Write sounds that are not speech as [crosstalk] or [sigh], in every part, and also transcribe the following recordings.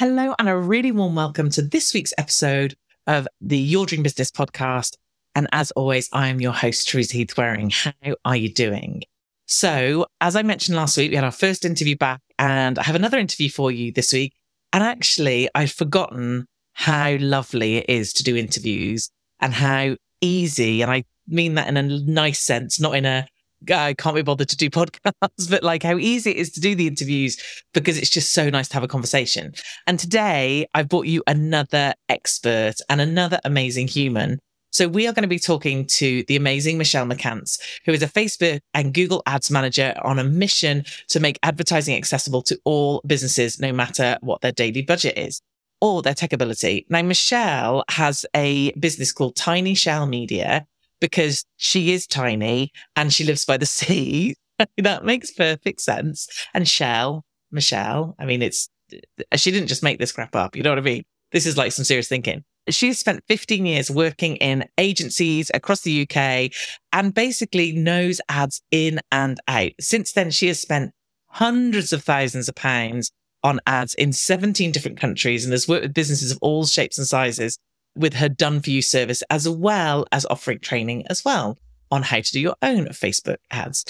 Hello, and a really warm welcome to this week's episode of the Your Dream Business podcast. And as always, I am your host, Teresa Heath Wareing. How are you doing? So, as I mentioned last week, we had our first interview back, and I have another interview for you this week. And actually, I'd forgotten how lovely it is to do interviews and how easy, and I mean that in a nice sense, not in a I can't be bothered to do [laughs] podcasts, but like how easy it is to do the interviews because it's just so nice to have a conversation. And today I've brought you another expert and another amazing human. So we are going to be talking to the amazing Michelle McCance, who is a Facebook and Google Ads manager on a mission to make advertising accessible to all businesses, no matter what their daily budget is or their tech ability. Now, Michelle has a business called Tiny Shell Media, because she is tiny and she lives by the sea. [laughs] that makes perfect sense. And Shell, Michelle, I mean, it's, she didn't just make this crap up. You know what I mean? This is like some serious thinking. She's spent 15 years working in agencies across the UK and basically knows ads in and out. Since then, she has spent hundreds of thousands of pounds on ads in 17 different countries and has worked with businesses of all shapes and sizes with her done for you service, as well as offering training as well on how to do your own Facebook ads.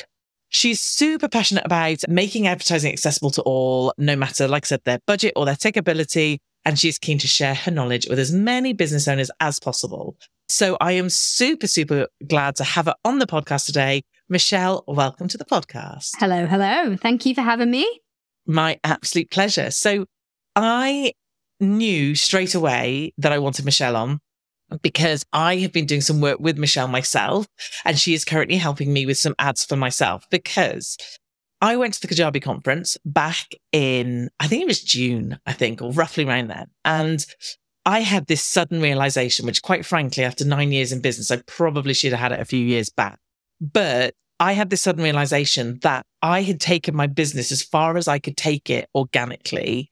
She's super passionate about making advertising accessible to all, no matter, like I said, their budget or their tech ability. And she's keen to share her knowledge with as many business owners as possible. So I am super, super glad to have her on the podcast today. Michelle, welcome to the podcast. Hello, hello. Thank you for having me. My absolute pleasure. So I knew straight away that I wanted Michelle on because I have been doing some work with Michelle myself, and she is currently helping me with some ads for myself because I went to the Kajabi conference back in, I think it was June, I think, or roughly around then. And I had this sudden realization, which quite frankly, after nine years in business, I probably should have had it a few years back. But I had this sudden realization that I had taken my business as far as I could take it organically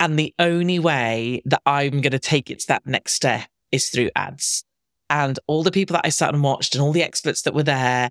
and the only way that I'm going to take it to that next step is through ads. And all the people that I sat and watched and all the experts that were there,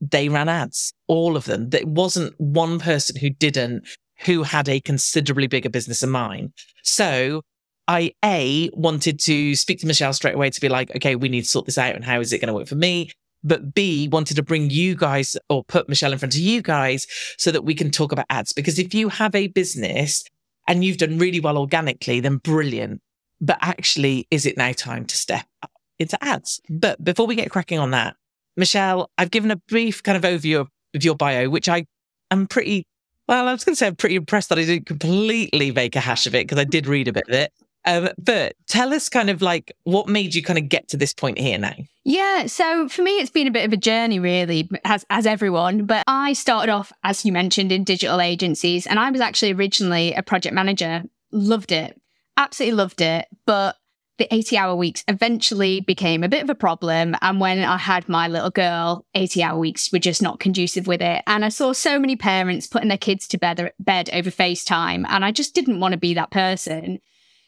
they ran ads, all of them. There wasn't one person who didn't, who had a considerably bigger business than mine. So I, A, wanted to speak to Michelle straight away to be like, okay, we need to sort this out and how is it going to work for me? But B, wanted to bring you guys or put Michelle in front of you guys so that we can talk about ads. Because if you have a business and you've done really well organically, then brilliant. But actually, is it now time to step up into ads? But before we get cracking on that, Michelle, I've given a brief kind of overview of, of your bio, which I am pretty, well, I was going to say I'm pretty impressed that I didn't completely make a hash of it because I did read a bit of it. Um, but tell us kind of like what made you kind of get to this point here now? Yeah, so for me, it's been a bit of a journey, really, as as everyone. But I started off, as you mentioned, in digital agencies, and I was actually originally a project manager. Loved it, absolutely loved it. But the 80 hour weeks eventually became a bit of a problem. And when I had my little girl, 80 hour weeks were just not conducive with it. And I saw so many parents putting their kids to bed, bed over FaceTime. And I just didn't want to be that person.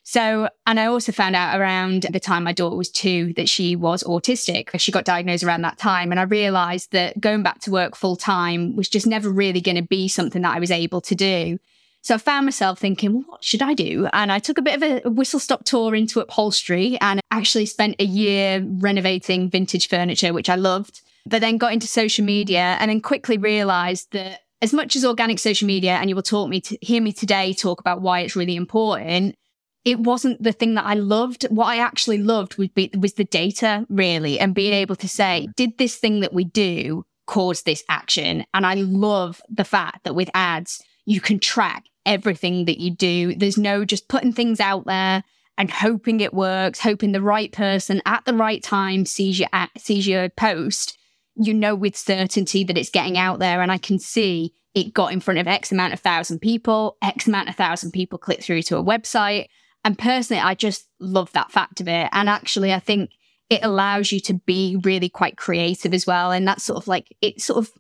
So, and I also found out around the time my daughter was two that she was autistic. She got diagnosed around that time. And I realized that going back to work full time was just never really going to be something that I was able to do. So I found myself thinking, well, what should I do? And I took a bit of a whistle stop tour into upholstery and actually spent a year renovating vintage furniture, which I loved, but then got into social media and then quickly realized that as much as organic social media, and you will talk me to hear me today talk about why it's really important, it wasn't the thing that I loved. What I actually loved was, be, was the data, really, and being able to say, did this thing that we do cause this action? And I love the fact that with ads, you can track everything that you do. There's no just putting things out there and hoping it works, hoping the right person at the right time sees your, sees your post. You know with certainty that it's getting out there. And I can see it got in front of X amount of thousand people, X amount of thousand people click through to a website. And personally, I just love that fact of it. And actually, I think it allows you to be really quite creative as well. And that's sort of like, it sort of,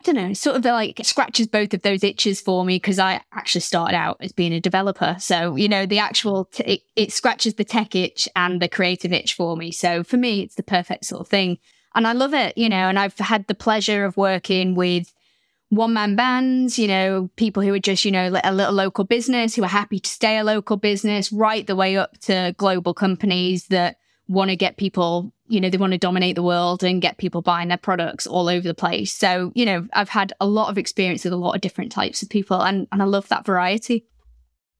I don't know, sort of like scratches both of those itches for me because I actually started out as being a developer. So, you know, the actual, t- it, it scratches the tech itch and the creative itch for me. So for me, it's the perfect sort of thing. And I love it, you know, and I've had the pleasure of working with one man bands, you know, people who are just, you know, a little local business who are happy to stay a local business, right the way up to global companies that want to get people, you know, they want to dominate the world and get people buying their products all over the place. So, you know, I've had a lot of experience with a lot of different types of people and, and I love that variety.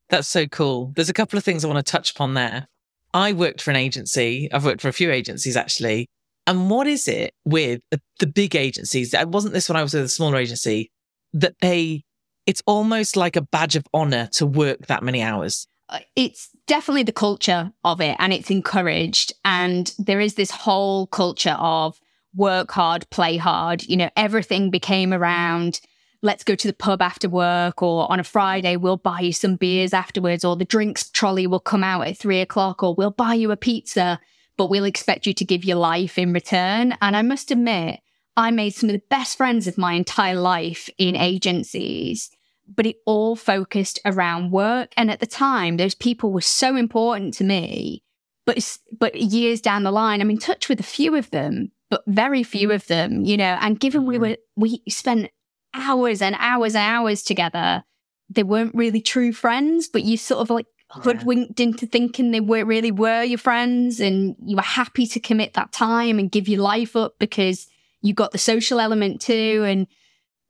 That's so cool. There's a couple of things I want to touch upon there. I worked for an agency. I've worked for a few agencies actually. And what is it with the, big agencies? It wasn't this when I was with a smaller agency that they, it's almost like a badge of honor to work that many hours. Uh, it's definitely the culture of it and it's encouraged. And there is this whole culture of work hard, play hard. You know, everything became around let's go to the pub after work, or on a Friday, we'll buy you some beers afterwards, or the drinks trolley will come out at three o'clock, or we'll buy you a pizza, but we'll expect you to give your life in return. And I must admit, I made some of the best friends of my entire life in agencies but it all focused around work. And at the time, those people were so important to me. But but years down the line, I'm in touch with a few of them, but very few of them, you know. And given we mm-hmm. were we spent hours and hours and hours together, they weren't really true friends. But you sort of like hoodwinked into thinking they were really were your friends, and you were happy to commit that time and give your life up because you got the social element too, and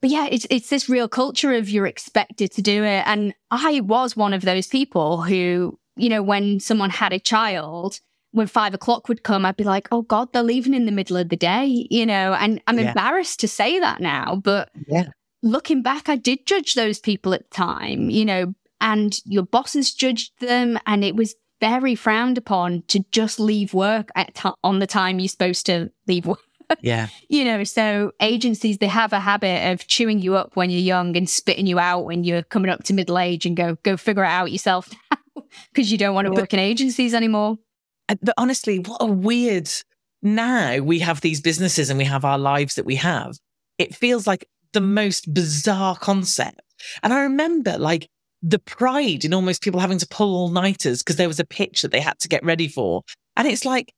but yeah, it's it's this real culture of you're expected to do it. And I was one of those people who, you know, when someone had a child, when five o'clock would come, I'd be like, oh God, they're leaving in the middle of the day, you know, and I'm yeah. embarrassed to say that now. But yeah. looking back, I did judge those people at the time, you know, and your bosses judged them. And it was very frowned upon to just leave work at t- on the time you're supposed to leave work yeah. [laughs] you know, so agencies, they have a habit of chewing you up when you're young and spitting you out when you're coming up to middle age and go, go figure it out yourself [laughs] because you don't want to work in agencies anymore. Uh, but honestly, what a weird, now we have these businesses and we have our lives that we have. It feels like the most bizarre concept. And I remember like the pride in almost people having to pull all nighters because there was a pitch that they had to get ready for. And it's like,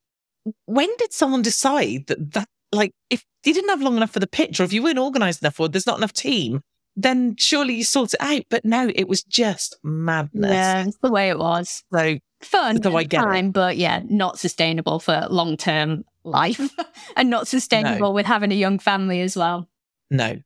when did someone decide that that like if you didn't have long enough for the pitch or if you weren't organized enough or there's not enough team, then surely you sort it out. But no, it was just madness. Yeah, it's the way it was. So fun so I get time, it. but yeah, not sustainable for long term [laughs] life [laughs] and not sustainable no. with having a young family as well. No.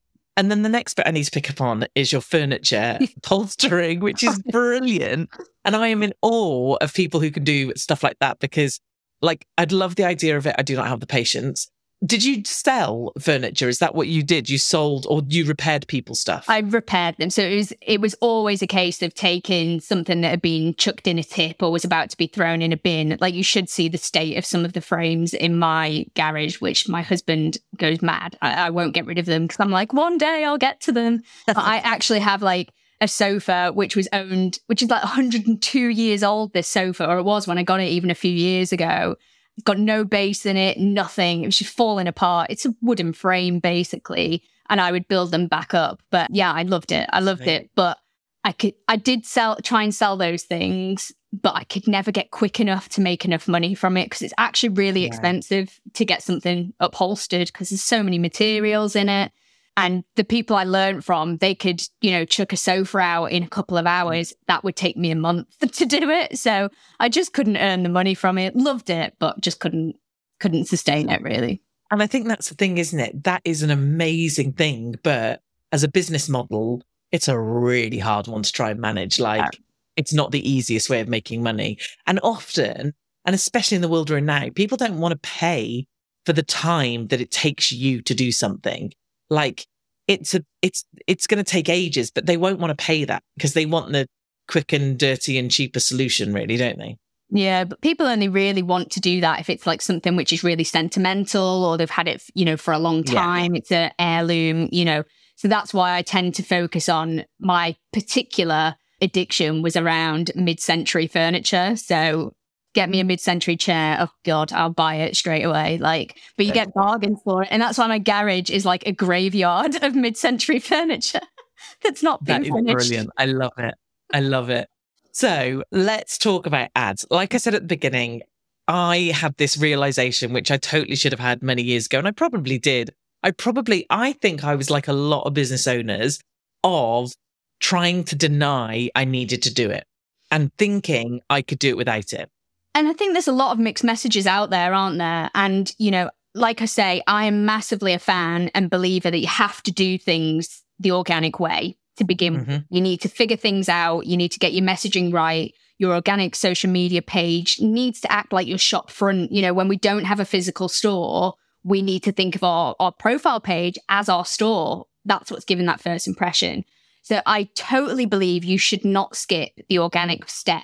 And then the next bit I need to pick up on is your furniture [laughs] polstering, which is [laughs] brilliant. And I am in awe of people who can do stuff like that because, like, I'd love the idea of it. I do not have the patience. Did you sell furniture? Is that what you did? You sold or you repaired people's stuff? I repaired them. So it was it was always a case of taking something that had been chucked in a tip or was about to be thrown in a bin. Like you should see the state of some of the frames in my garage, which my husband goes mad. I, I won't get rid of them because I'm like, one day I'll get to them. [laughs] but I actually have like a sofa which was owned, which is like 102 years old, this sofa, or it was when I got it even a few years ago got no base in it, nothing. It was just falling apart. It's a wooden frame basically, and I would build them back up. But yeah, I loved it. I loved it. But I could, I did sell, try and sell those things, but I could never get quick enough to make enough money from it because it's actually really yeah. expensive to get something upholstered because there's so many materials in it. And the people I learned from, they could, you know, chuck a sofa out in a couple of mm. hours. That would take me a month [laughs] to do it. So I just couldn't earn the money from it. Loved it, but just couldn't couldn't sustain it really. And I think that's the thing, isn't it? That is an amazing thing. But as a business model, it's a really hard one to try and manage. Like yeah. it's not the easiest way of making money. And often, and especially in the world we're in now, people don't want to pay for the time that it takes you to do something. Like it's a it's it's going to take ages, but they won't want to pay that because they want the quick and dirty and cheaper solution, really, don't they? Yeah, but people only really want to do that if it's like something which is really sentimental or they've had it, you know, for a long time. Yeah. It's an heirloom, you know. So that's why I tend to focus on my particular addiction was around mid-century furniture. So get me a mid-century chair. Oh God, I'll buy it straight away. Like, but you get bargains for it, and that's why my garage is like a graveyard [laughs] of mid-century furniture [laughs] that's not that is finished. Brilliant! I love it. I love it. So let's talk about ads. Like I said at the beginning, I had this realization, which I totally should have had many years ago, and I probably did I probably, I think I was like a lot of business owners of trying to deny I needed to do it and thinking I could do it without it. And I think there's a lot of mixed messages out there, aren't there? And, you know, like I say, I am massively a fan and believer that you have to do things the organic way to begin mm-hmm. You need to figure things out. You need to get your messaging right. Your organic social media page needs to act like your shop front. You know, when we don't have a physical store, we need to think of our, our profile page as our store. That's what's giving that first impression. So I totally believe you should not skip the organic step.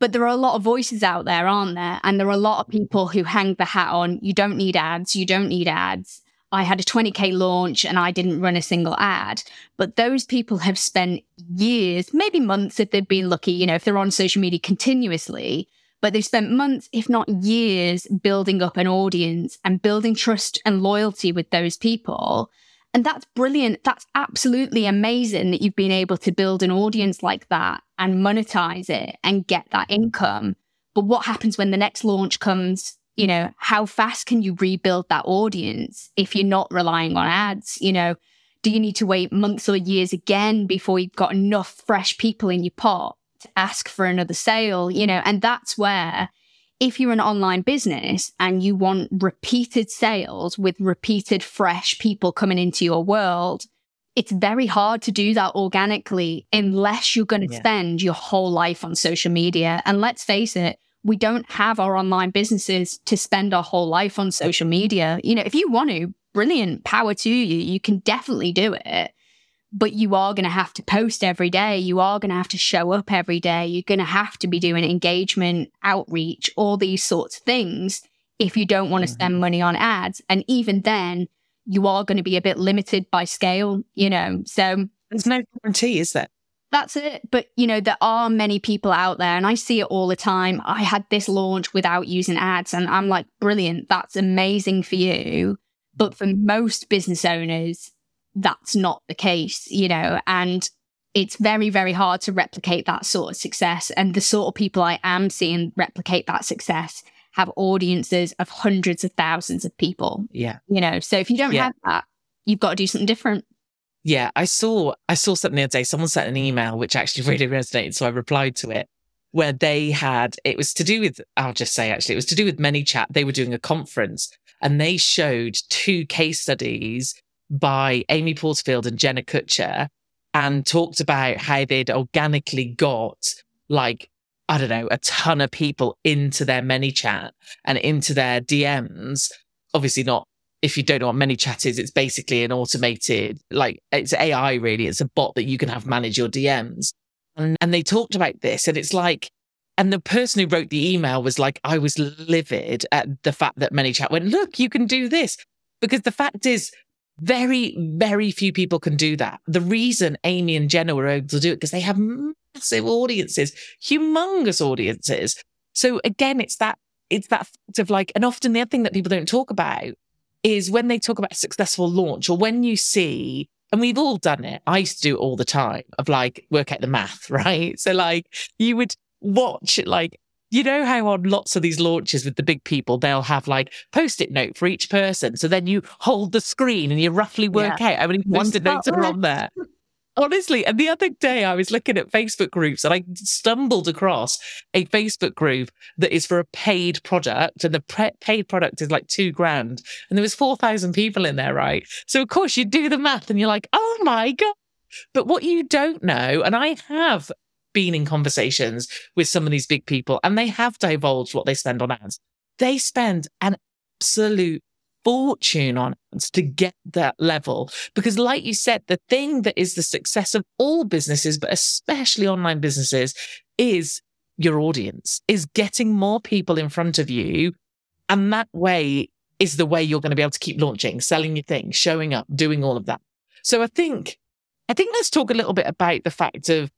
But there are a lot of voices out there, aren't there? And there are a lot of people who hang the hat on you don't need ads, you don't need ads. I had a 20K launch and I didn't run a single ad. But those people have spent years, maybe months if they've been lucky, you know, if they're on social media continuously, but they've spent months, if not years, building up an audience and building trust and loyalty with those people. And that's brilliant. That's absolutely amazing that you've been able to build an audience like that and monetize it and get that income. But what happens when the next launch comes? You know, how fast can you rebuild that audience if you're not relying on ads? You know, do you need to wait months or years again before you've got enough fresh people in your pot to ask for another sale? You know, and that's where if you're an online business and you want repeated sales with repeated fresh people coming into your world, it's very hard to do that organically unless you're going to yeah. spend your whole life on social media. And let's face it, we don't have our online businesses to spend our whole life on social media. You know, if you want to, brilliant power to you. You can definitely do it but you are going to have to post every day. You are going to have to show up every day. You're going to have to be doing engagement, outreach, all these sorts of things if you don't want to spend mm-hmm. money on ads. And even then, you are going to be a bit limited by scale, you know. So there's no guarantee, is there? That's it. But, you know, there are many people out there, and I see it all the time. I had this launch without using ads, and I'm like, brilliant. That's amazing for you. But for most business owners, that's not the case, you know, and it's very, very hard to replicate that sort of success. And the sort of people I am seeing replicate that success have audiences of hundreds of thousands of people. Yeah. You know, so if you don't yeah. have that, you've got to do something different. Yeah, I saw I saw something the other day. Someone sent an email which actually [laughs] really resonated, so I replied to it. Where they had it was to do with I'll just say actually it was to do with ManyChat. They were doing a conference and they showed two case studies by Amy Porterfield and Jenna Kutcher and talked about how they'd organically got like, I don't know, a ton of people into their ManyChat and into their DMs. Obviously not if you don't know what ManyChat is, it's basically an automated, like it's AI really. It's a bot that you can have manage your DMs. And, and they talked about this and it's like, and the person who wrote the email was like, I was livid at the fact that ManyChat went, look, you can do this. Because the fact is, very, very few people can do that. The reason Amy and Jenna were able to do it because they have massive audiences, humongous audiences. So again, it's that, it's that fact of like, and often the other thing that people don't talk about is when they talk about a successful launch or when you see, and we've all done it. I used to do it all the time of like work out the math, [laughs] right? So like you would watch it like you know how on lots of these launches with the big people, they'll have like post-it note for each person. So then you hold the screen and you roughly work yeah. out how many post-it notes are on there. Honestly, and the other day I was looking at Facebook groups and I stumbled across a Facebook group that is for a paid product and the pre- paid product is like two grand and there was 4,000 people in there, right? So of course you do the math and you're like, oh my God. But what you don't know, and I have been in conversations with some of these big people and they have divulged what they spend on ads. They spend an absolute fortune on ads to get that level. Because, like you said, the thing that is the success of all businesses, but especially online businesses, is your audience, is getting more people in front of you. And that way is the way you're going to be able to keep launching, selling your thing, showing up, doing all of that. So I think, I think let's talk a little bit about the fact of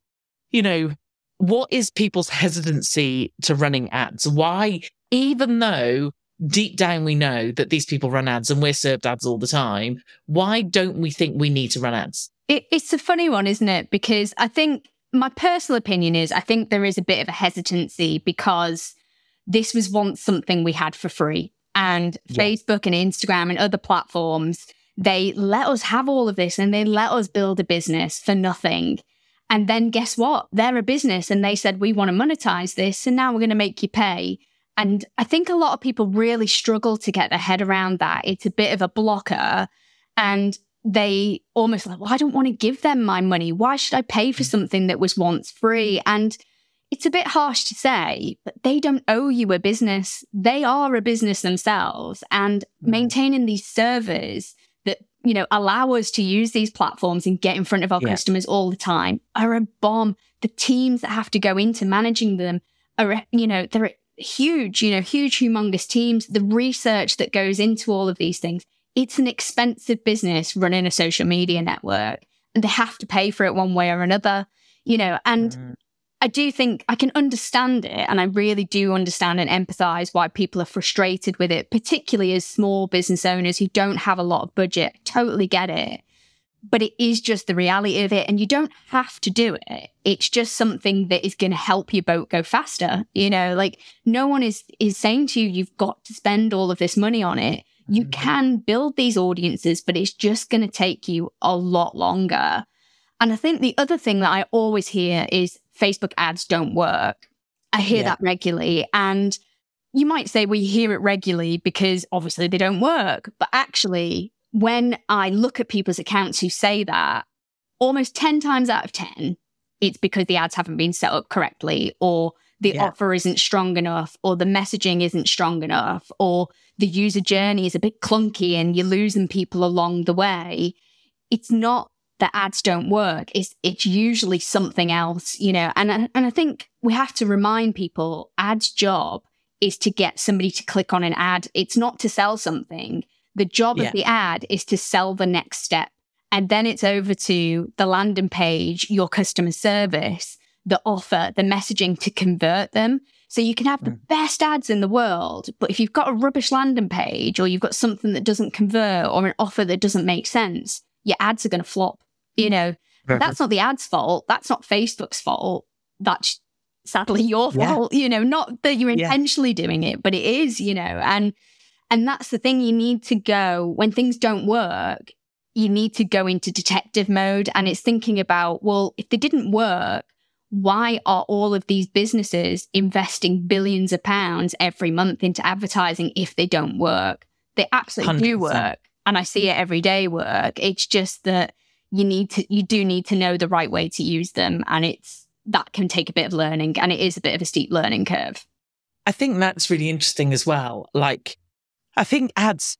you know, what is people's hesitancy to running ads? Why, even though deep down we know that these people run ads and we're served ads all the time, why don't we think we need to run ads? It, it's a funny one, isn't it? Because I think my personal opinion is I think there is a bit of a hesitancy because this was once something we had for free. And yeah. Facebook and Instagram and other platforms they let us have all of this and they let us build a business for nothing. And then guess what? They're a business and they said, we want to monetize this. And now we're going to make you pay. And I think a lot of people really struggle to get their head around that. It's a bit of a blocker. And they almost like, well, I don't want to give them my money. Why should I pay for mm. something that was once free? And it's a bit harsh to say, but they don't owe you a business. They are a business themselves. And mm. maintaining these servers you know, allow us to use these platforms and get in front of our yeah. customers all the time are a bomb. The teams that have to go into managing them are, you know, they're huge, you know, huge, humongous teams. The research that goes into all of these things it's an expensive business running a social media network and they have to pay for it one way or another, you know, and mm. I do think I can understand it. And I really do understand and empathize why people are frustrated with it, particularly as small business owners who don't have a lot of budget. Totally get it. But it is just the reality of it. And you don't have to do it. It's just something that is going to help your boat go faster. You know, like no one is, is saying to you, you've got to spend all of this money on it you mm-hmm. can build these audiences, but it's just going to take you a lot longer. And I think the other thing that I always hear is Facebook ads don't work. I hear yeah. that regularly. And you might say, we hear it regularly because obviously they don't work. But actually, when I look at people's accounts who say that, almost 10 times out of 10, it's because the ads haven't been set up correctly or the yeah. offer isn't strong enough or the messaging isn't strong enough or the user journey is a bit clunky and you're losing people along the way it's not that ads don't work it's it's usually something else you know and and i think we have to remind people ads job is to get somebody to click on an ad it's not to sell something the job yeah. of the ad is to sell the next step and then it's over to the landing page your customer service the offer, the messaging to convert them. So you can have the mm. best ads in the world, but if you've got a rubbish landing page or you've got something that doesn't convert or an offer that doesn't make sense, your ads are going to flop. You know, that's not the ads fault. That's not Facebook's fault. That's sadly your fault. Yeah. You know, not that you're intentionally yeah. doing it, but it is, you know, and and that's the thing you need to go when things don't work, you need to go into detective mode and it's thinking about, well, if they didn't work, why are all of these businesses investing billions of pounds every month into advertising if they don't work? They absolutely 100%. do work. And I see it every day work. It's just that you need to, you do need to know the right way to use them. And it's, that can take a bit of learning and it is a bit of a steep learning curve. I think that's really interesting as well. Like, I think ads,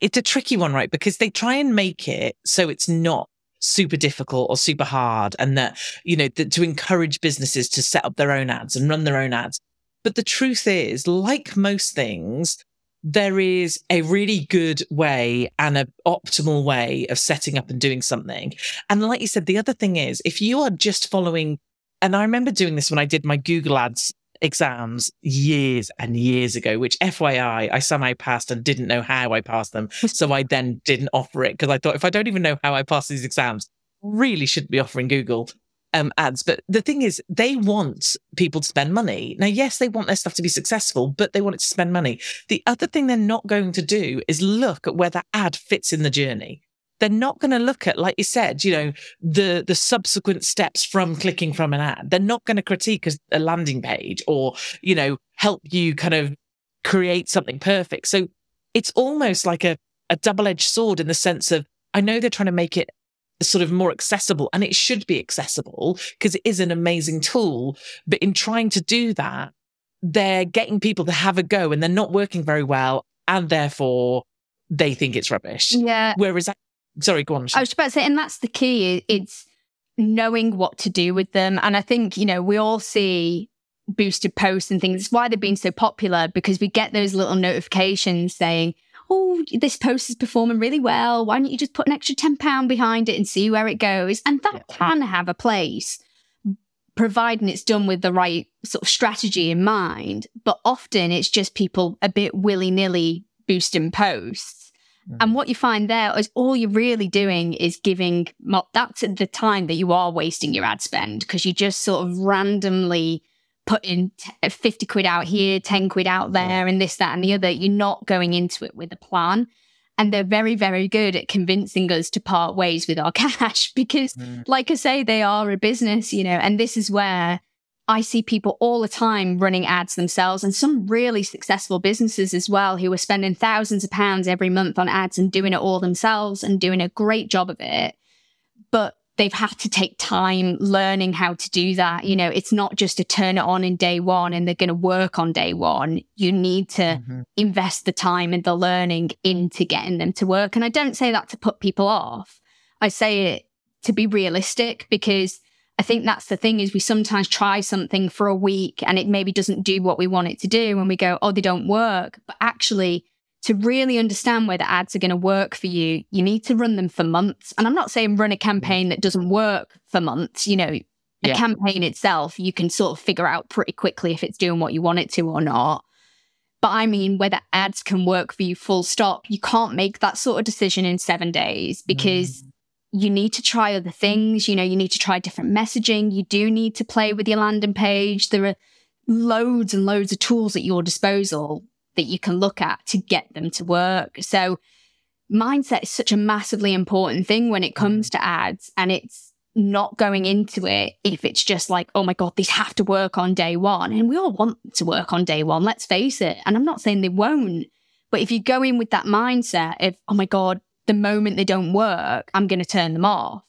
it's a tricky one, right? Because they try and make it so it's not super difficult or super hard and that, you know, that to encourage businesses to set up their own ads and run their own ads. But the truth is, like most things, there is a really good way and an optimal way of setting up and doing something. And like you said, the other thing is if you are just following, and I remember doing this when I did my Google ads exams years and years ago, which FYI, I somehow passed and didn't know how I passed them. [laughs] So I then didn't offer it because I thought if I don't even know how I pass these exams, really shouldn't be offering Google um, ads. But the thing is, they want people to spend money. Now, yes, they want their stuff to be successful, but they want it to spend money. The other thing they're not going to do is look at where that ad fits in the journey they're not going to look at, like you said, you know, the the subsequent steps from clicking from an ad. They're not going to critique a, a landing page or, you know, help you kind of create something perfect. So it's almost like a, a double edged sword in the sense of I know they're trying to make it sort of more accessible and it should be accessible because it is an amazing tool. But in trying to do that, they're getting people to have a go and they're not working very well. And therefore they think it's rubbish. Yeah. Whereas sorry, go on. I was about to say, and that's the key. It's knowing what to do with them. And I think, you know, we all see boosted posts and things. It's why they've been so popular because we get those little notifications saying, oh, this post is performing really well. Why don't you just put an extra £10 behind it and see where it goes? And that yeah. can have a place, providing it's done with the right sort of strategy in mind. But often it's just people a bit willy nilly boosting posts Mm. And what you find there is all you're really doing is giving, that's the time that you are wasting your ad spend because you just sort of randomly put in 50 quid out here, 10 quid out there, and this, that, and the other. You're not going into it with a plan. And they're very, very good at convincing us to part ways with our [laughs] cash because, mm. like I say, they are a business, you know, and this is where I see people all the time running ads themselves and some really successful businesses as well who are spending thousands of pounds every month on ads and doing it all themselves and doing a great job of it. But they've had to take time learning how to do that. You know, it's not just to turn it on in day one and they're going to work on day one. You need to mm-hmm. invest the time and the learning into getting them to work. And I don't say that to put people off. I say it to be realistic because I think that's the thing is we sometimes try something for a week and it maybe doesn't do what we want it to do and we go, oh, they don't work. But actually, to really understand whether ads are going to work for you, you need to run them for months. And I'm not saying run a campaign that doesn't work for months. You know, a yeah. campaign itself, you can sort of figure out pretty quickly if it's doing what you want it to or not. But I mean, whether ads can work for you full stop, you can't make that sort of decision in seven days because mm you need to try other things. You know, you need to try different messaging. You do need to play with your landing page. There are loads and loads of tools at your disposal that you can look at to get them to work. So, mindset is such a massively important thing when it mm-hmm. comes to ads. And it's not going into it if it's just like, oh my God, these have to work on day one. And we all want to work on day one, let's face it. And I'm not saying they won't. But if you go in with that mindset of, oh my God, the moment they don't work, I'm going to turn them off.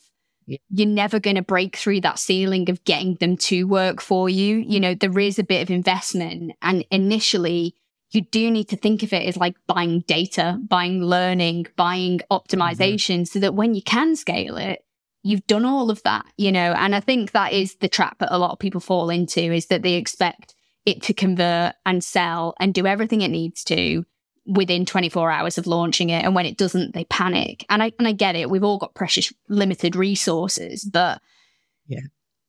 Yeah. You're never going to break through that ceiling of getting them to work for you. You know, there is a bit of investment. And initially, you do need to think of it as like buying data, buying learning, buying optimization mm-hmm. so that when you can scale it, you've done all of that, you know. And I think that is the trap that a lot of people fall into is that they expect it to convert and sell and do everything it needs to within 24 hours of launching it and when it doesn't they panic and i and i get it we've all got precious limited resources but yeah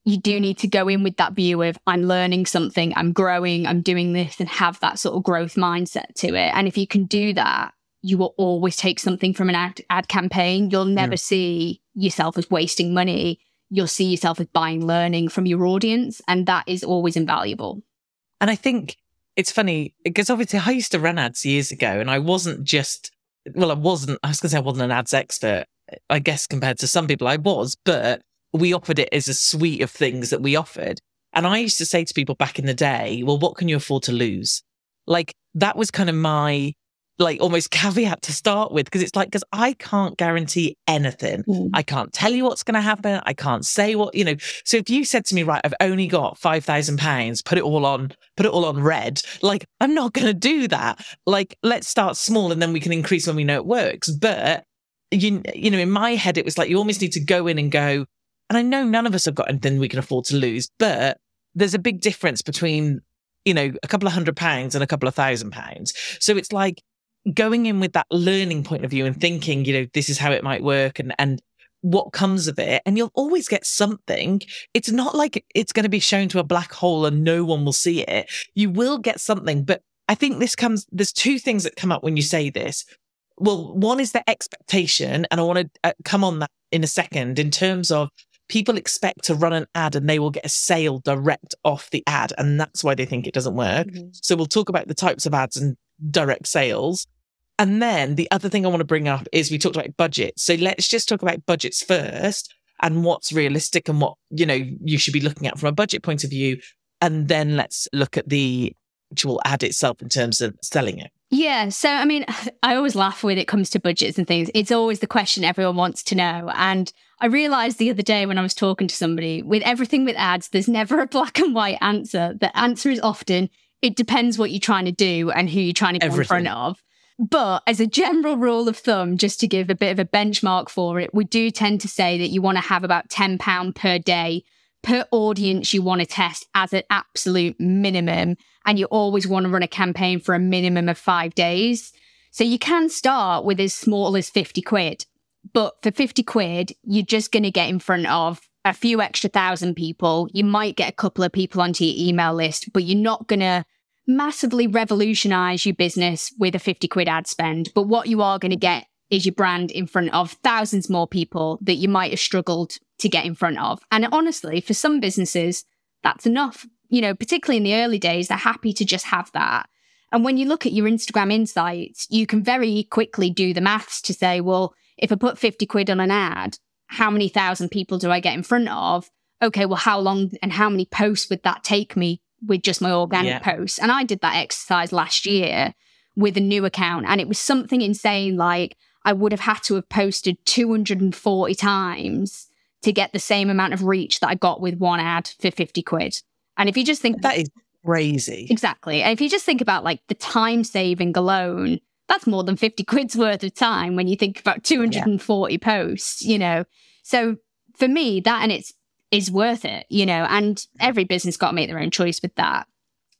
you do need to go in with that view of i'm learning something i'm growing i'm doing this and have that sort of growth mindset to it and if you can do that you will always take something from an ad, ad campaign you'll never yeah. see yourself as wasting money you'll see yourself as buying learning from your audience and that is always invaluable and i think it's funny because obviously I used to run ads years ago and I wasn't just, well, I wasn't, I was going to say I wasn't an ads expert. I guess compared to some people I was, but we offered it as a suite of things that we offered. And I used to say to people back in the day, well, what can you afford to lose? Like that was kind of my like almost [laughs] caveat to start with because it's like because I can't guarantee anything. Mm. I can't tell you what's going to happen. I can't say what you know. So if you said to me, right, I've only got five thousand pounds, put it all on, put it all on red. Like I'm not going to do that. Like let's start small and then we can increase when we know it works. But you you know, in my head, it was like you almost need to go in and go. And I know none of us have got anything we can afford to lose, but there's a big difference between you know a couple of hundred pounds and a couple of thousand pounds. So it's like going in with that learning point of view and thinking, you know, this is how it might work and, and what comes of it. And you'll always get something. It's not like it's going to be shown to a black hole and no one will see it. You will get something. But I think this comes, there's two things that come up when you say this. Well, one is the expectation. And I want to uh, come on that in a second in terms of people expect to run an ad and they will get a sale direct off the ad. And that's why they think it doesn't work. Mm-hmm. So we'll talk about the types of ads and direct sales. And then the other thing I want to bring up is we talked about budget. So let's just talk about budgets first and what's realistic and what, you know, you should be looking at from a budget point of view. And then let's look at the actual ad itself in terms of selling it. Yeah. So, I mean, [laughs] I always laugh when it comes to budgets and things. It's always the question everyone wants to know. And I realized the other day when I was talking to somebody with everything with ads, there's never a [laughs] black and white answer. The answer is often it depends what you're trying to do and who you're trying to get in front of. But as a general rule of thumb, just to give a bit of a benchmark for it, we do tend to say that you want to have about £10 per day per audience you want to test as an absolute minimum. And you always want to run a campaign for a minimum of five days. So you can start with as small as 50 quid. But for 50 quid, you're just going to get in front of a few extra thousand people. You might get a couple of people onto your email list, but you're not going to massively revolutionize your business with a 50 quid ad spend. But what you are going to get is your brand in front of thousands more people that you might have struggled to get in front of. And honestly, for some businesses, that's enough. You know, particularly in the early days, they're happy to just have that. And when you look at your Instagram insights, you can very quickly do the maths to say, well, if I put 50 quid on an ad, how many thousand people do I get in front of? Okay, well, how long and how many posts would that take me with just my organic yeah. posts? And I did that exercise last year with a new account. And it was something insane like I would have had to have posted 240 times to get the same amount of reach that I got with one ad for 50 quid. And if you just think that is crazy. Exactly. And if you just think about like the time saving alone, that's more than 50 quid's worth of time when you think about 240 yeah. posts, you know. So for me, that and it's is worth it, you know, and every business got to make their own choice with that.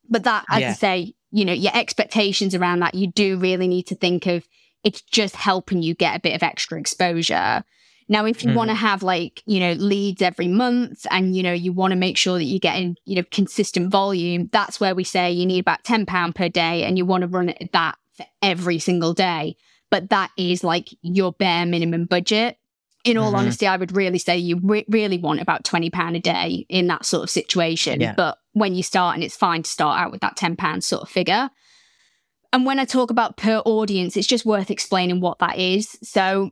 But that, as yeah. I say, you know, your expectations around that, you do really need to think of it's just helping you get a bit of extra exposure. Now, if you mm. want to have like, you know, leads every month and, you know, you want to make sure that you're getting, you know, consistent volume, that's where we say you need about £10 per day and you want to run that for every single day. But that is like your bare minimum budget. In all mm-hmm. honesty, I would really say you re- really want about £20 a day in that sort of situation. Yeah. But when you start, and it's fine to start out with that £10 sort of figure. And when I talk about per audience, it's just worth explaining what that is. So,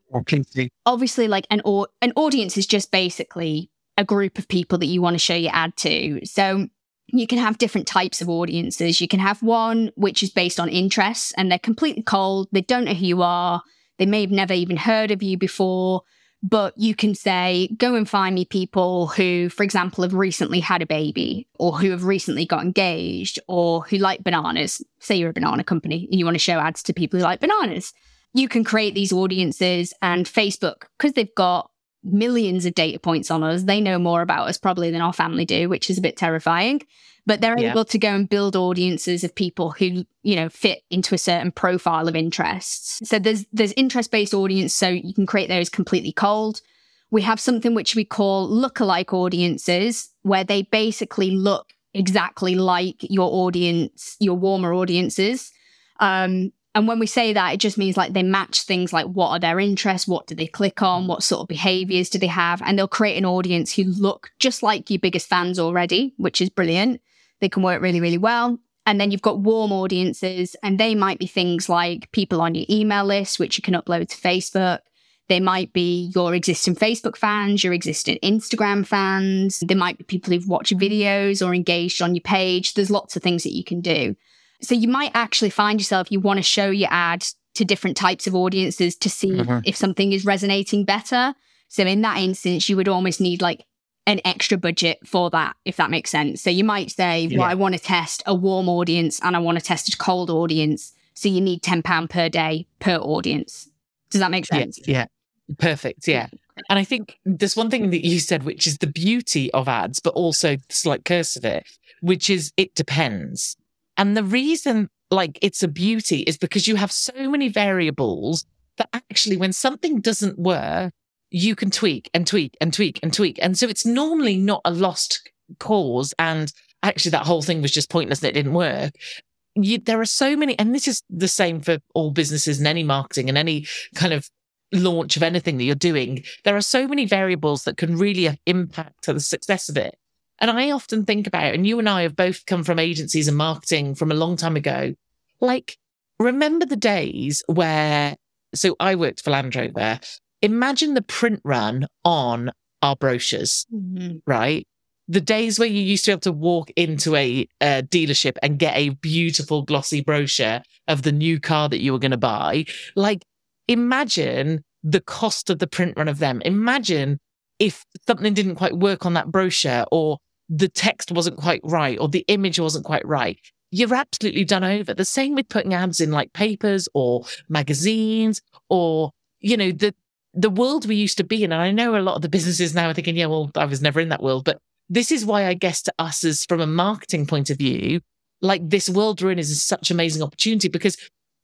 obviously, like an or- an audience is just basically a group of people that you want to show your ad to. So, you can have different types of audiences. You can have one which is based on interests and they're completely cold. They don't know who you are. They may have never even heard of you before, but you can say, go and find me people who, for example, have recently had a baby or who have recently got engaged or who like bananas. Say you're a banana company and you want to show ads to people who like bananas. You can create these audiences and Facebook, because they've got millions of data points on us. They know more about us probably than our family do, which is a bit terrifying. But they're yeah. able to go and build audiences of people who, you know, fit into a certain profile of interests. So there's there's interest-based audience, so you can create those completely cold. We have something which we call lookalike audiences, where they basically look exactly like your audience, your warmer audiences. Um, and when we say that, it just means like they match things like what are their interests, what do they click on, what sort of behaviors do they have, and they'll create an audience who look just like your biggest fans already, which is brilliant. They can work really, really well. And then you've got warm audiences, and they might be things like people on your email list, which you can upload to Facebook. They might be your existing Facebook fans, your existing Instagram fans. There might be people who've watched videos or engaged on your page. There's lots of things that you can do. So you might actually find yourself, you want to show your ad to different types of audiences to see mm-hmm. if something is resonating better. So in that instance, you would almost need like an extra budget for that, if that makes sense. So you might say, yeah. well, I want to test a warm audience and I want to test a cold audience. So you need £10 per day per audience. Does that make sense? Yeah. yeah. Perfect. Yeah. And I think there's one thing that you said, which is the beauty of ads, but also the slight curse of it, which is it depends. And the reason like it's a beauty is because you have so many variables that actually when something doesn't work, you can tweak and tweak and tweak and tweak. And so it's normally not a lost cause. And actually that whole thing was just pointless and it didn't work. You, there are so many, and this is the same for all businesses and any marketing and any kind of launch of anything that you're doing. There are so many variables that can really impact the success of it. And I often think about, and you and I have both come from agencies and marketing from a long time ago. Like, remember the days where, so I worked for Land Rover. Imagine the print run on our brochures, mm-hmm. right? The days where you used to be able to walk into a, a dealership and get a beautiful glossy brochure of the new car that you were going to buy. Like, imagine the cost of the print run of them. Imagine if something didn't quite work on that brochure or the text wasn't quite right or the image wasn't quite right, you're absolutely done over. The same with putting ads in like papers or magazines or, you know, the, the world we used to be in. And I know a lot of the businesses now are thinking, yeah, well, I was never in that world. But this is why I guess to us as from a marketing point of view, like this world we're in is such amazing opportunity because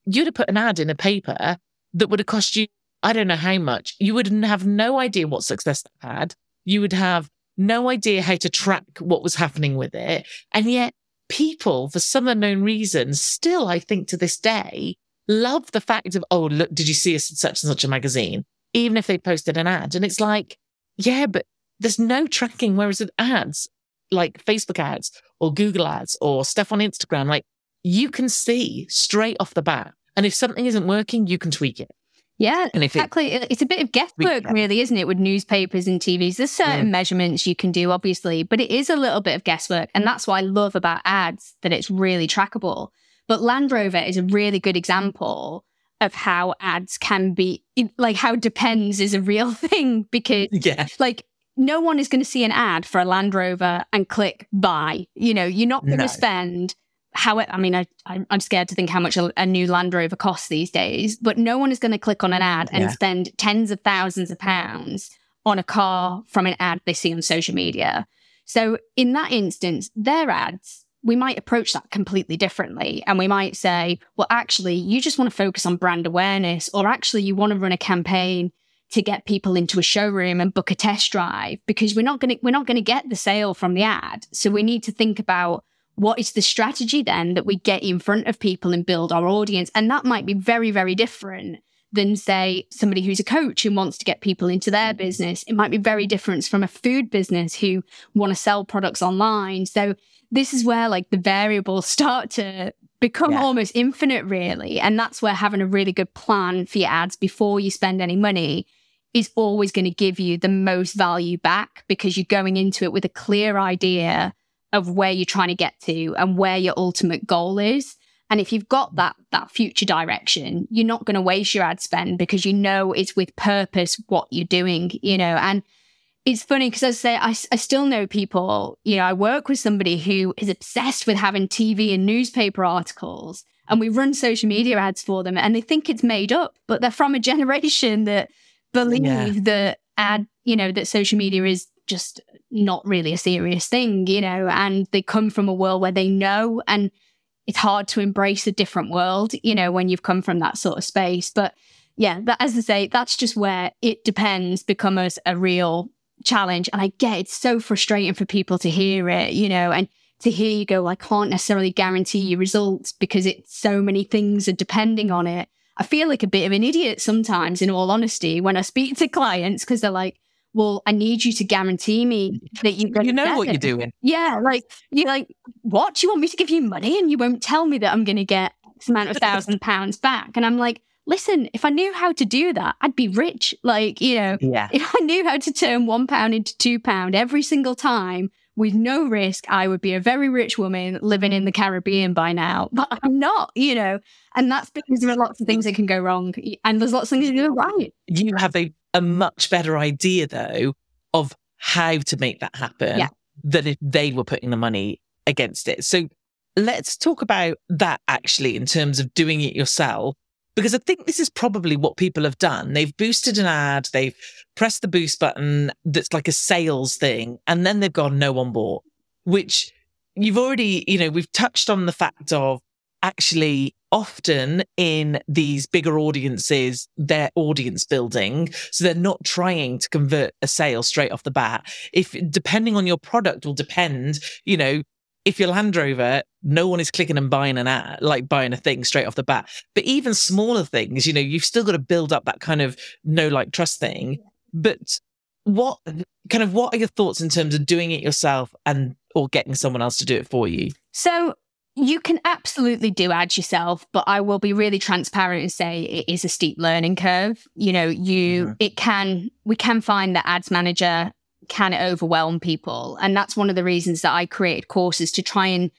you'd have put an ad in a paper that would have cost you, I don't know how much. You would have no idea what success that had. You would have no idea how to track what was happening with it. And yet people, for some unknown reason, still, I think to this day, love the fact of, oh, look, did you see us in such and such a magazine? Even if they posted an ad. And it's like, yeah, but there's no tracking. Whereas with ads, like Facebook ads or Google ads or stuff on Instagram, like you can see straight off the bat. And if something isn't working, you can tweak it. Yeah, And if it- exactly. it's a bit of guesswork, Yeah. really, isn't it, with newspapers and TVs? There's certain mm. measurements you can do, obviously, but it is a little bit of guesswork. And that's what I love about ads, that it's really trackable. But Land Rover is a really good example of how ads can be, like, how depends is a real [laughs] thing because Yeah. like no one is going to see an ad for a Land Rover and click buy. You know, you're not going to No. spend how I mean, I, I'm I'm scared to think how much a, a new Land Rover costs these days, but no one is going to click on an ad and Yeah. spend tens of thousands of pounds on a car from an ad they see on social media. So in that instance, their ads, we might approach that completely differently. And we might say, well, actually, you just want to focus on brand awareness, or actually, you want to run a campaign to get people into a showroom and book a test drive because we're not going to we're not going to get the sale from the ad. So we need to think about what is the strategy then that we get in front of people and build our audience and that might be very very different than say somebody who's a coach who wants to get people into their business it might be very different from a food business who want to sell products online so this is where like the variables [laughs] start to become Yeah. almost infinite really and that's where having a really good plan for your ads before you spend any money is always going to give you the most value back because you're going into it with a clear idea of where you're trying to get to and where your ultimate goal is. And if you've got that that future direction, you're not going to waste your ad spend because you know it's with purpose what you're doing, you know. And it's funny because I say I, I still know people, you know, I work with somebody who is obsessed with having TV and newspaper articles and we run social media ads for them and they think it's made up, but they're from a generation that believe Yeah. that ad, you know, that social media is just not really a serious thing, you know, and they come from a world where they know and it's hard to embrace a different world, you know, when you've come from that sort of space. But yeah, that, as I say, that's just where it depends becomes a real challenge. And I get it's so frustrating for people to hear it, you know, and to hear you go, "Well, I can't necessarily guarantee you results because it's so many things are depending on it. I feel like a bit of an idiot sometimes, in all honesty, when I speak to clients because they're like, well, I need you to guarantee me that you're going You to know what it." you're doing. Yeah, like you're like, what? Do you want me to give you money and you won't tell me that I'm going to get X amount of thousand [laughs] pounds back? And I'm like, listen, if I knew how to do that, I'd be rich. Like, you know, Yeah. if I knew how to turn one pound into two pound every single time with no risk, I would be a very rich woman living in the Caribbean by now. But I'm not, you know, and that's because there are lots of things that can go wrong, and there's lots of things that go right. You have a, a much better idea, though, of how to make that happen Yeah. than if they were putting the money against it. So let's talk about that actually in terms of doing it yourself. Because I think this is probably what people have done. They've boosted an ad, they've pressed the boost button that's like a sales thing, and then they've gone, no one bought, which you've already, you know, we've touched on the fact of actually often in these bigger audiences, they're audience building. So they're not trying to convert a sale straight off the bat. If depending on your product will depend, you know, if you're Land Rover, no one is clicking and buying an ad, like buying a thing straight off the bat. But even smaller things, you know, you've still got to build up that kind of no like trust thing. But what kind of what are your thoughts in terms of doing it yourself and or getting someone else to do it for you? So you can absolutely do ads yourself, but I will be really transparent and say it is a steep learning curve. You know, you Mhm. it can we can find that ads manager can it overwhelm people. And that's one of the reasons that I created courses to try and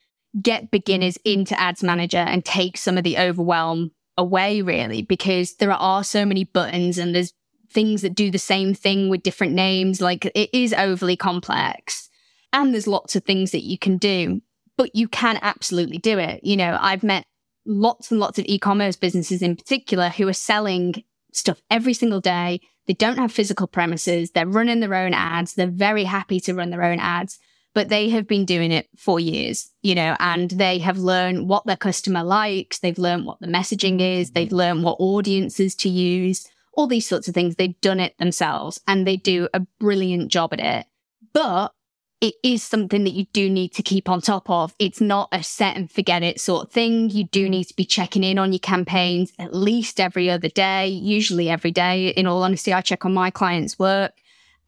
get beginners into ads manager and take some of the overwhelm away, really, because there are so many buttons and there's things that do the same thing with different names. Like it is overly complex. And there's lots of things that you can do, but you can absolutely do it. You know, I've met lots and lots of e commerce businesses in particular who are selling stuff every single day. They don't have physical premises. They're running their own ads. They're very happy to run their own ads, but they have been doing it for years, you know, and they have learned what their customer likes. They've learned what the messaging is. Mm-hmm. They've learned what audiences to use, all these sorts of things. They've done it themselves and they do a brilliant job at it. But it is something that you do need to keep on top of. It's not a set and forget it sort of thing. You do need to be checking in on your campaigns at least every other day, usually every day. In all honesty, I check on my clients' work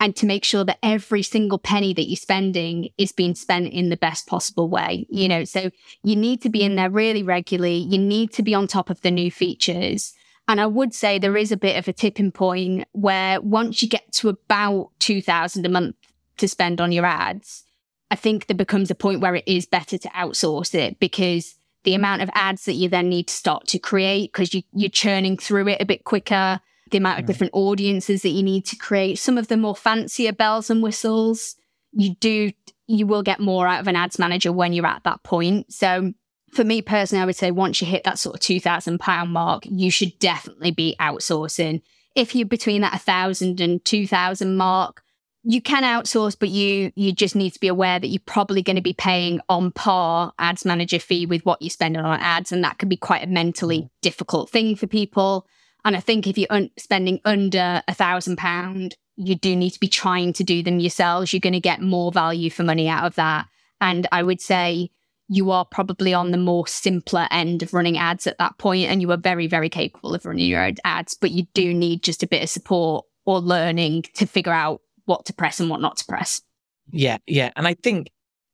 and to make sure that every single penny that you're spending is being spent in the best possible way. You know, so you need to be in there really regularly. You need to be on top of the new features. And I would say there is a bit of a tipping point where once you get to about 2000 a month to spend on your ads, I think there becomes a point where it is better to outsource it because the amount of ads that you then need to start to create because you, you're churning through it a bit quicker the amount of different audiences that you need to create, some of the more fancier bells and whistles, you do, you will get more out of an ads manager when you're at that point. So for me personally, I would say once you hit that sort of £2,000 mark, you should definitely be outsourcing. If you're between that 1,000 and 2,000 mark, you can outsource, but you you just need to be aware that you're probably going to be paying on par ads manager fee with what you're spending on ads, and that can be quite a mentally mm. difficult thing for people. And I think if you're un- spending under a thousand pound, you do need to be trying to do them yourselves. You're going to get more value for money out of that. And I would say you are probably on the more simpler end of running ads at that point, and you are very, very capable of running your own ads. But you do need just a bit of support or learning to figure out what to press and what not to press. Yeah, yeah. And I think,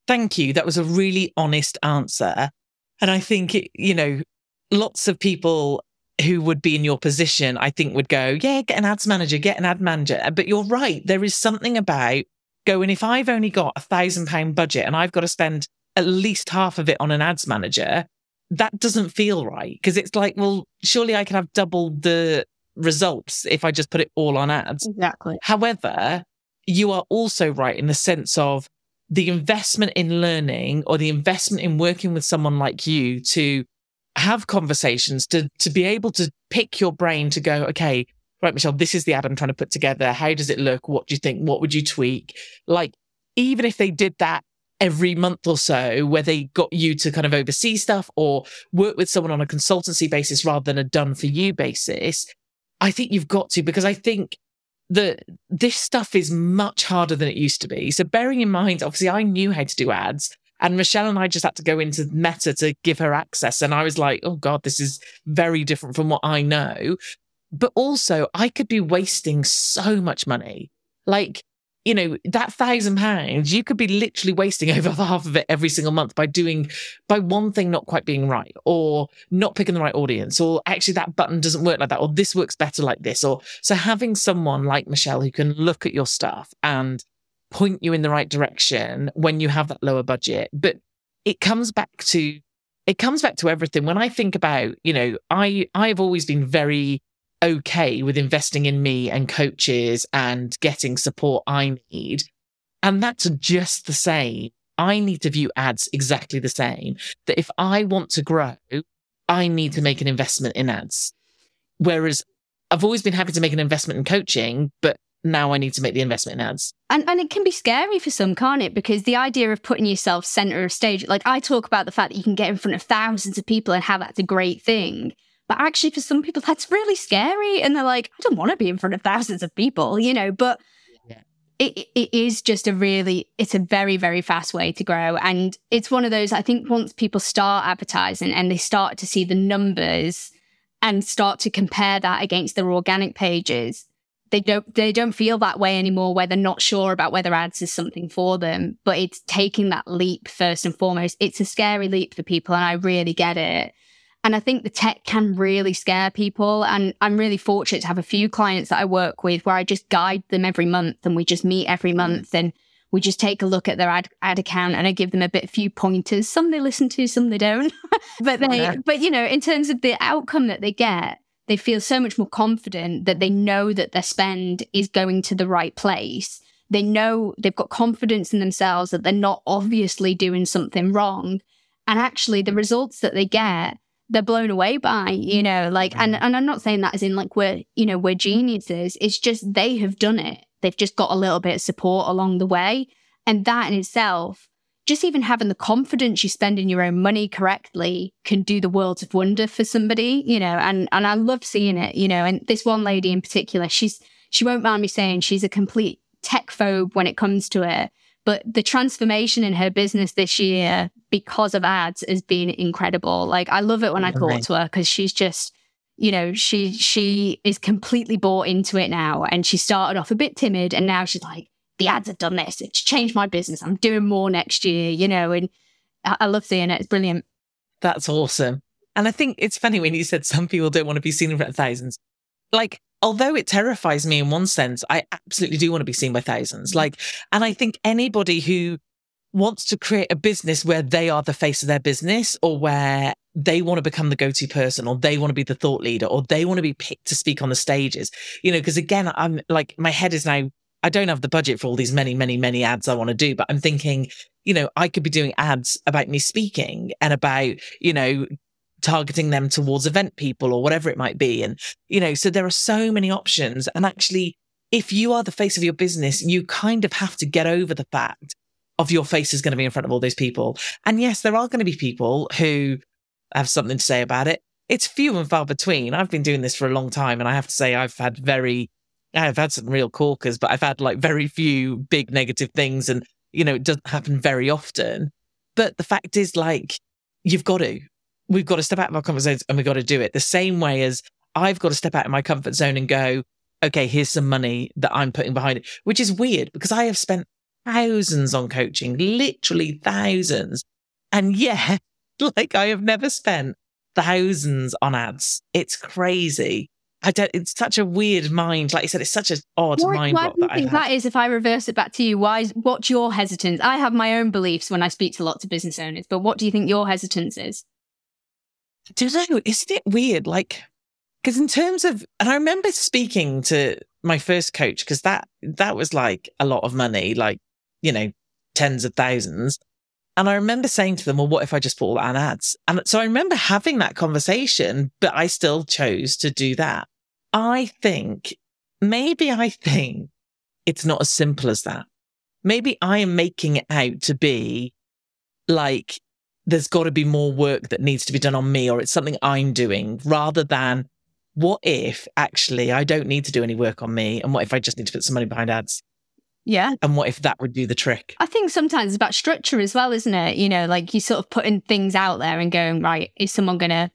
thank you. That was a really honest answer. And I think, it, you know, lots of people who would be in your position, I think would go, yeah, get an ads manager, get an ad manager. But you're right. There is something about going, if I've only got a thousand pound budget and I've got to spend at least half of it on an ads manager, that doesn't feel right. Because it's like, well, surely I can have double the results if I just put it all on ads. Exactly. However, you are also right in the sense of the investment in learning or the investment in working with someone like you to have conversations to to be able to pick your brain to go, okay, right, Michelle, this is the ad I'm trying to put together. How does it look? What do you think? What would you tweak? Like, even if they did that every month or so, where they got you to kind of oversee stuff or work with someone on a consultancy basis rather than a done for you basis, I think you've got to because I think that this stuff is much harder than it used to be. So bearing in mind, obviously, I knew how to do ads. And Michelle and I just had to go into Meta to give her access. And I was like, oh God, this is very different from what I know. But also, I could be wasting so much money. Like, you know, that thousand pounds, you could be literally wasting [laughs] over half of it every single month by doing, by one thing not quite being right, or not picking the right audience, or actually that button doesn't work like that, or this works better like this. Or so having someone like Michelle who can look at your stuff and point you in the right direction when you have that lower budget. But it comes back to it comes back to everything. When I think about, you know, I I've always been very okay with investing in me and coaches and getting support I need. And that's just the same. I need to view ads exactly the same. That if I want to grow, I need to make an investment in ads. Whereas I've always been happy to make an investment in coaching, but now I need to make the investment in ads. And and it can be scary for some, can't it? Because the idea of putting yourself center of stage, like I talk about the fact that you can get in front of thousands of people and how that's a great thing. But actually for some people that's really scary. And they're like, I don't want to be in front of thousands of people, you know, but yeah. it, it is just a really it's a very, very fast way to grow. And it's one of those, I think once people start advertising and they start to see the numbers and start to compare that against their organic pages, they don't they don't feel that way anymore where they're not sure about whether ads is something for them but it's taking that leap first and foremost it's a scary leap for people and i really get it and i think the tech can really scare people and i'm really fortunate to have a few clients that i work with where i just guide them every month and we just meet every mm. month and we just take a look at their ad, ad account and I give them a bit few pointers. Some they listen to, some they don't. [laughs] but they, but you know, in terms of the outcome that they get, they feel so much more confident that they know that their spend is going to the right place. They know they've got confidence in themselves that they're not obviously doing something wrong. And actually, the results that they get, they're blown away by, you mm. know, like, and, mm. and I'm not saying that as in like we're, you know, we're mm. geniuses. It's just they have done it. They've just got a little bit of support along the way. And that in itself just even having the confidence you spend in your own money correctly can do the world of wonder for somebody, you know, and, and I love seeing it, you know, and this one lady in particular, she's, she won't mind me saying she's a complete tech phobe when it comes to it. But the transformation in her business this year because of ads has been incredible. Like I love it when I talk to her because she's just, You know, she she is completely bought into it now. And she started off a bit timid and now she's like, the ads have done this. It's changed my business. I'm doing more next year, you know, and I, I love seeing it. It's brilliant. That's awesome. And I think it's funny when you said some people don't want to be seen in front of thousands. Like, although it terrifies me in one sense, I absolutely do want to be seen by thousands. Like, and I think anybody who wants to create a business where they are the face of their business or where they want to become the go-to person or they want to be the thought leader or they want to be picked to speak on the stages. You know because again i'm like my head is now i don't have the budget for all these many many many ads i want to do but i'm thinking you know i could be doing ads about me speaking and about you know targeting them towards event people or whatever it might be. And you know so there are so many options. And actually if you are the face of your business you kind of have to get over the fact of your face is going to be in front of all those people. And yes, there are going to be people who have something to say about it. It's few and far between. I've been doing this for a long time, and I have to say, I've had very, I've had some real corkers, but I've had like very few big negative things. And, you know, it doesn't happen very often. But the fact is, like, you've got to, we've got to step out of our comfort zones and we've got to do it the same way as I've got to step out of my comfort zone and go, okay, here's some money that I'm putting behind it, which is weird because I have spent thousands on coaching, literally thousands. And yeah, [laughs] like I have never spent thousands on ads. It's crazy. I don't, it's such a weird mind. Like you said, it's such an odd why, mind. Why do you think that is? If I reverse it back to you, why? Is, what's your hesitance? I have my own beliefs when I speak to lots of business owners, but what do you think your hesitance is? Do you know? Isn't it weird? Like, because in terms of, and I remember speaking to my first coach because that that was like a lot of money. Like you know, tens of thousands. And I remember saying to them, well, what if I just put all that on ads? And so I remember having that conversation, but I still chose to do that. I think maybe I think it's not as simple as that. Maybe I am making it out to be like there's got to be more work that needs to be done on me or it's something I'm doing rather than what if actually I don't need to do any work on me? And what if I just need to put some money behind ads? Yeah. And what if that would do the trick? I think sometimes it's about structure as well, isn't it? You know, like you sort of putting things out there and going, right, is someone gonna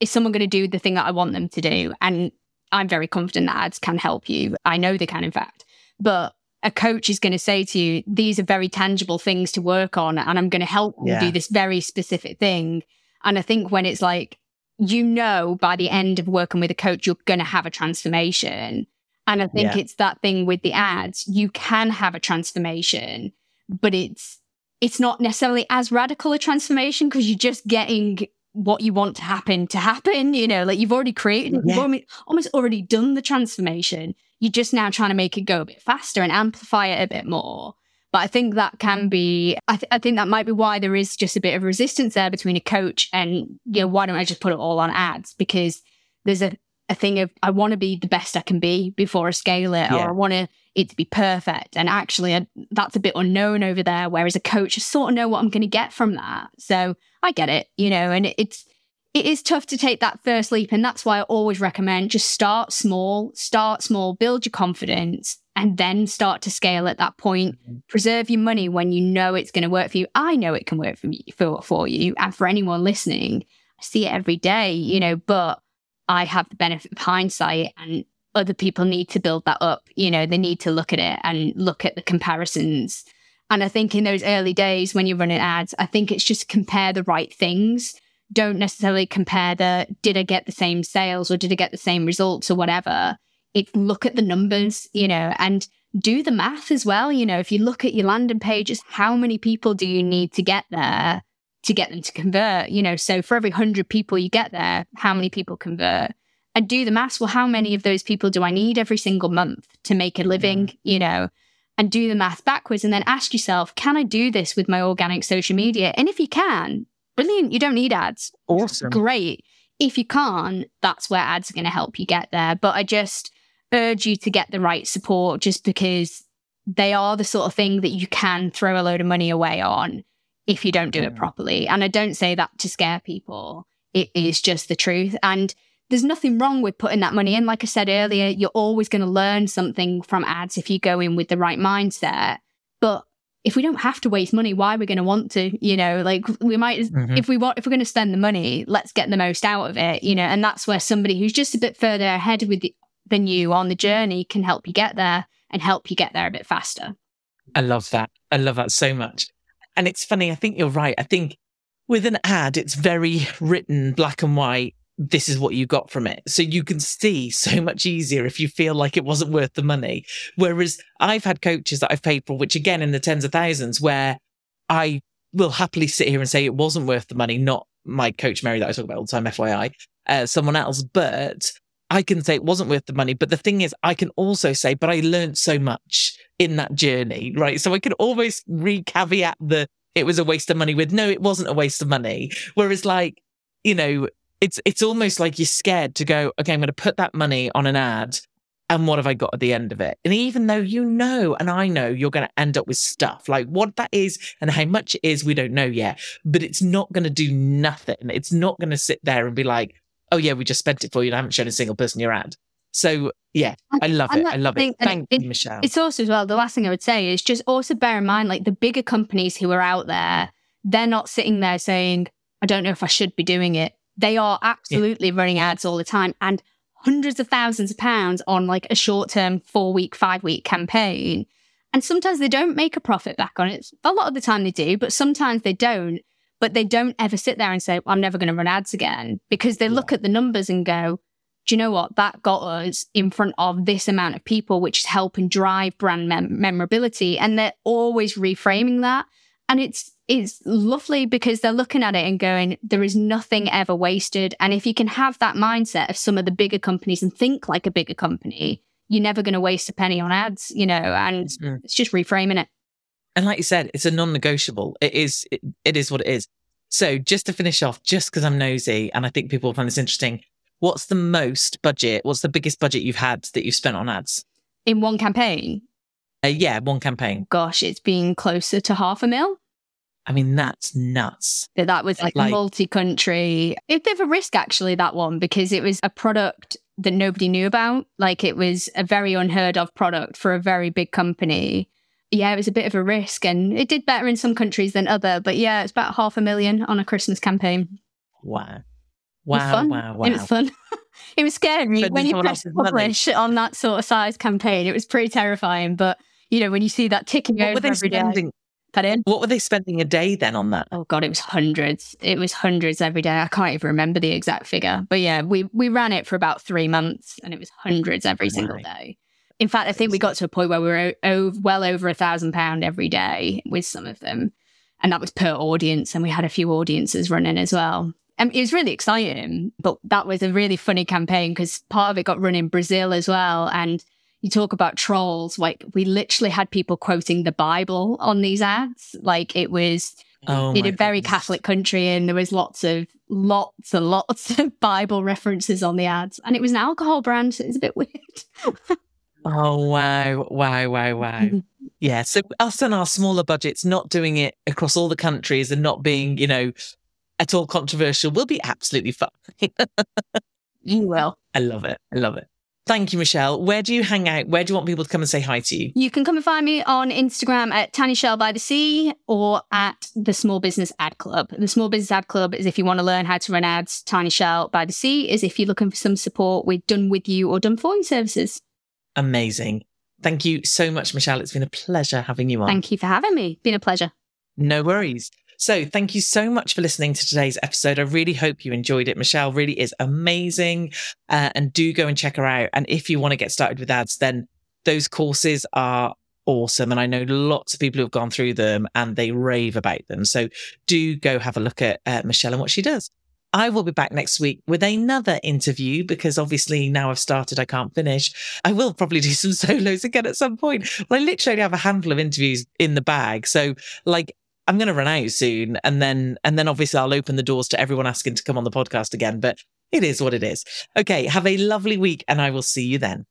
is someone gonna do the thing that I want them to do? And I'm very confident that ads can help you. I know they can, in fact. But a coach is going to say to you, these are very tangible things to work on, and I'm going to help you yeah. do this very specific thing. And I think when it's like, you know, by the end of working with a coach, you're going to have a transformation. And I think yeah. it's that thing with the ads. You can have a transformation, but it's it's not necessarily as radical a transformation because you're just getting what you want to happen to happen. You know, like you've already created, yeah. you've almost already done the transformation. You're just now trying to make it go a bit faster and amplify it a bit more. But I think that can be, I, th- I think that might be why there is just a bit of resistance there between a coach and, you know, why don't I just put it all on ads? Because there's a, a thing of I want to be the best I can be before I scale it, yeah. or I want to, it to be perfect. And actually, I, that's a bit unknown over there. Whereas a coach, I sort of know what I'm going to get from that. So I get it, you know, and it, it's it is tough to take that first leap, and that's why I always recommend just start small, start small, build your confidence, and then start to scale at that point. Mm-hmm. Preserve your money when you know it's going to work for you. I know it can work for me for for you, and for anyone listening, I see it every day, you know, but I have the benefit of hindsight and other people need to build that up. You know, they need to look at it and look at the comparisons. And I think in those early days when you're running ads, I think it's just compare the right things. Don't necessarily compare the did I get the same sales or did I get the same results or whatever. It look at the numbers, you know, and do the math as well. You know, if you look at your landing pages, how many people do you need to get there? To get them to convert. You know, so for every 100 people you get there, how many people convert? And do the maths. Well, how many of those people do I need every single month to make a living? Mm. You know, and do the math backwards and then ask yourself, can I do this with my organic social media? And if you can, brilliant. You don't need ads. Awesome. Great. If you can't, that's where ads are going to help you get there. But I just urge you to get the right support just because they are the sort of thing that you can throw a load of money away on if you don't do it properly. And I don't say that to scare people. It is just the truth. And there's nothing wrong with putting that money in. Like I said earlier, you're always going to learn something from ads if you go in with the right mindset. But if we don't have to waste money, why are we going to want to? You know, like we might, mm-hmm. if we want, if we're going to spend the money, let's get the most out of it, you know, and that's where somebody who's just a bit further ahead with the, than you on the journey can help you get there and help you get there a bit faster. I love that. I love that so much. And it's funny. I think you're right. I think with an ad, it's very written black and white. This is what you got from it. So you can see so [laughs] much easier if you feel like it wasn't worth the money. Whereas I've had coaches that I've paid for, which again, in the tens of thousands, where I will happily sit here and say it wasn't worth the money, not my coach Mary that I talk about all the time, FYI, uh, someone else, but I can say it wasn't worth the money. But the thing is, I can also say, but I learned so much in that journey, right? So I can almost re caveat the it was a waste of money with no, it wasn't a waste of money. Whereas like, you know, it's it's almost like you're scared to go, okay, I'm going to put that money on an ad and what have I got at the end of it? And even though you know, and I know you're going to end up with stuff like what that is and how much it is, we don't know yet, but it's not going to do nothing. It's not going to sit there and be like, oh, yeah, we just spent it for you and I haven't shown a single person your ad. So yeah, I love it. I love it. Thank it, you, Michelle. It's also as well, the last thing I would say is just also bear in mind like the bigger companies who are out there, they're not sitting there saying, I don't know if I should be doing it. They are absolutely yeah. running ads all the time and hundreds of thousands of pounds on like a short term, four week, five week campaign. And sometimes they don't make a profit back on it. A lot of the time they do, but sometimes they don't. But they don't ever sit there and say, I'm never going to run ads again because they yeah. look at the numbers and go, do you know what? That got us in front of this amount of people, which is helping drive brand mem- memorability. And they're always reframing that. And it's, it's lovely because they're looking at it and going, there is nothing ever wasted. And if you can have that mindset of some of the bigger companies and think like a bigger company, you're never going to waste a penny on ads, you know, and it's just reframing it. And like you said, it's a non-negotiable. It is, it, it is what it is. So just to finish off, just because I'm nosy and I think people will find this interesting, what's the most budget? What's the biggest budget you've had that you've spent on ads? In one campaign? Uh, yeah, one campaign. Gosh, it's been closer to half a mil. I mean, that's nuts. That was like, like multi-country. It's a bit of a risk, actually, that one, because it was a product that nobody knew about. Like it was a very unheard of product for a very big company. Yeah, it was a bit of a risk and it did better in some countries than other. But yeah, it's about half a million on a Christmas campaign. Wow. Wow, wow, wow. It was fun. [laughs] it was scary when you press publish money. on that sort of size campaign. It was pretty terrifying. But, you know, when you see that ticking what over every spending? day. What were they spending a day then on that? Oh God, it was hundreds. It was hundreds every day. I can't even remember the exact figure. But yeah, we we ran it for about three months and it was hundreds every single day. In fact, I think we got to a point where we were o- well over a thousand pound every day with some of them. And that was per audience. And we had a few audiences running as well. Um, it was really exciting, but that was a really funny campaign because part of it got run in Brazil as well. And you talk about trolls, like we literally had people quoting the Bible on these ads. Like it was oh in a very goodness. Catholic country, and there was lots of lots and lots [laughs] of Bible references on the ads. And it was an alcohol brand, so it's a bit [laughs] weird. Oh wow, wow, wow, wow. [laughs] yeah. So us and our smaller budgets not doing it across all the countries and not being, you know, at all controversial will be absolutely fun. you will. [laughs] I love it. I love it. Thank you, Michelle. Where do you hang out? Where do you want people to come and say hi to you? You can come and find me on Instagram at Tiny Shell by the Sea or at the Small Business Ad Club. The Small Business Ad Club is if you want to learn how to run ads. Tiny Shell by the Sea is if you're looking for some support with done with you or done for you services. Amazing. Thank you so much, Michelle. It's been a pleasure having you on. Thank you for having me. Been a pleasure. No worries. So, thank you so much for listening to today's episode. I really hope you enjoyed it. Michelle really is amazing. Uh, and do go and check her out. And if you want to get started with ads, then those courses are awesome. And I know lots of people who have gone through them and they rave about them. So, do go have a look at uh, Michelle and what she does. I will be back next week with another interview because obviously now I've started, I can't finish. I will probably do [laughs] some solos again at some point. I literally have a handful of interviews in the bag. So, like, I'm going to run out soon, and then and then obviously I'll open the doors to everyone asking to come on the podcast again. But it is what it is. Okay, have a lovely week, and I will see you then.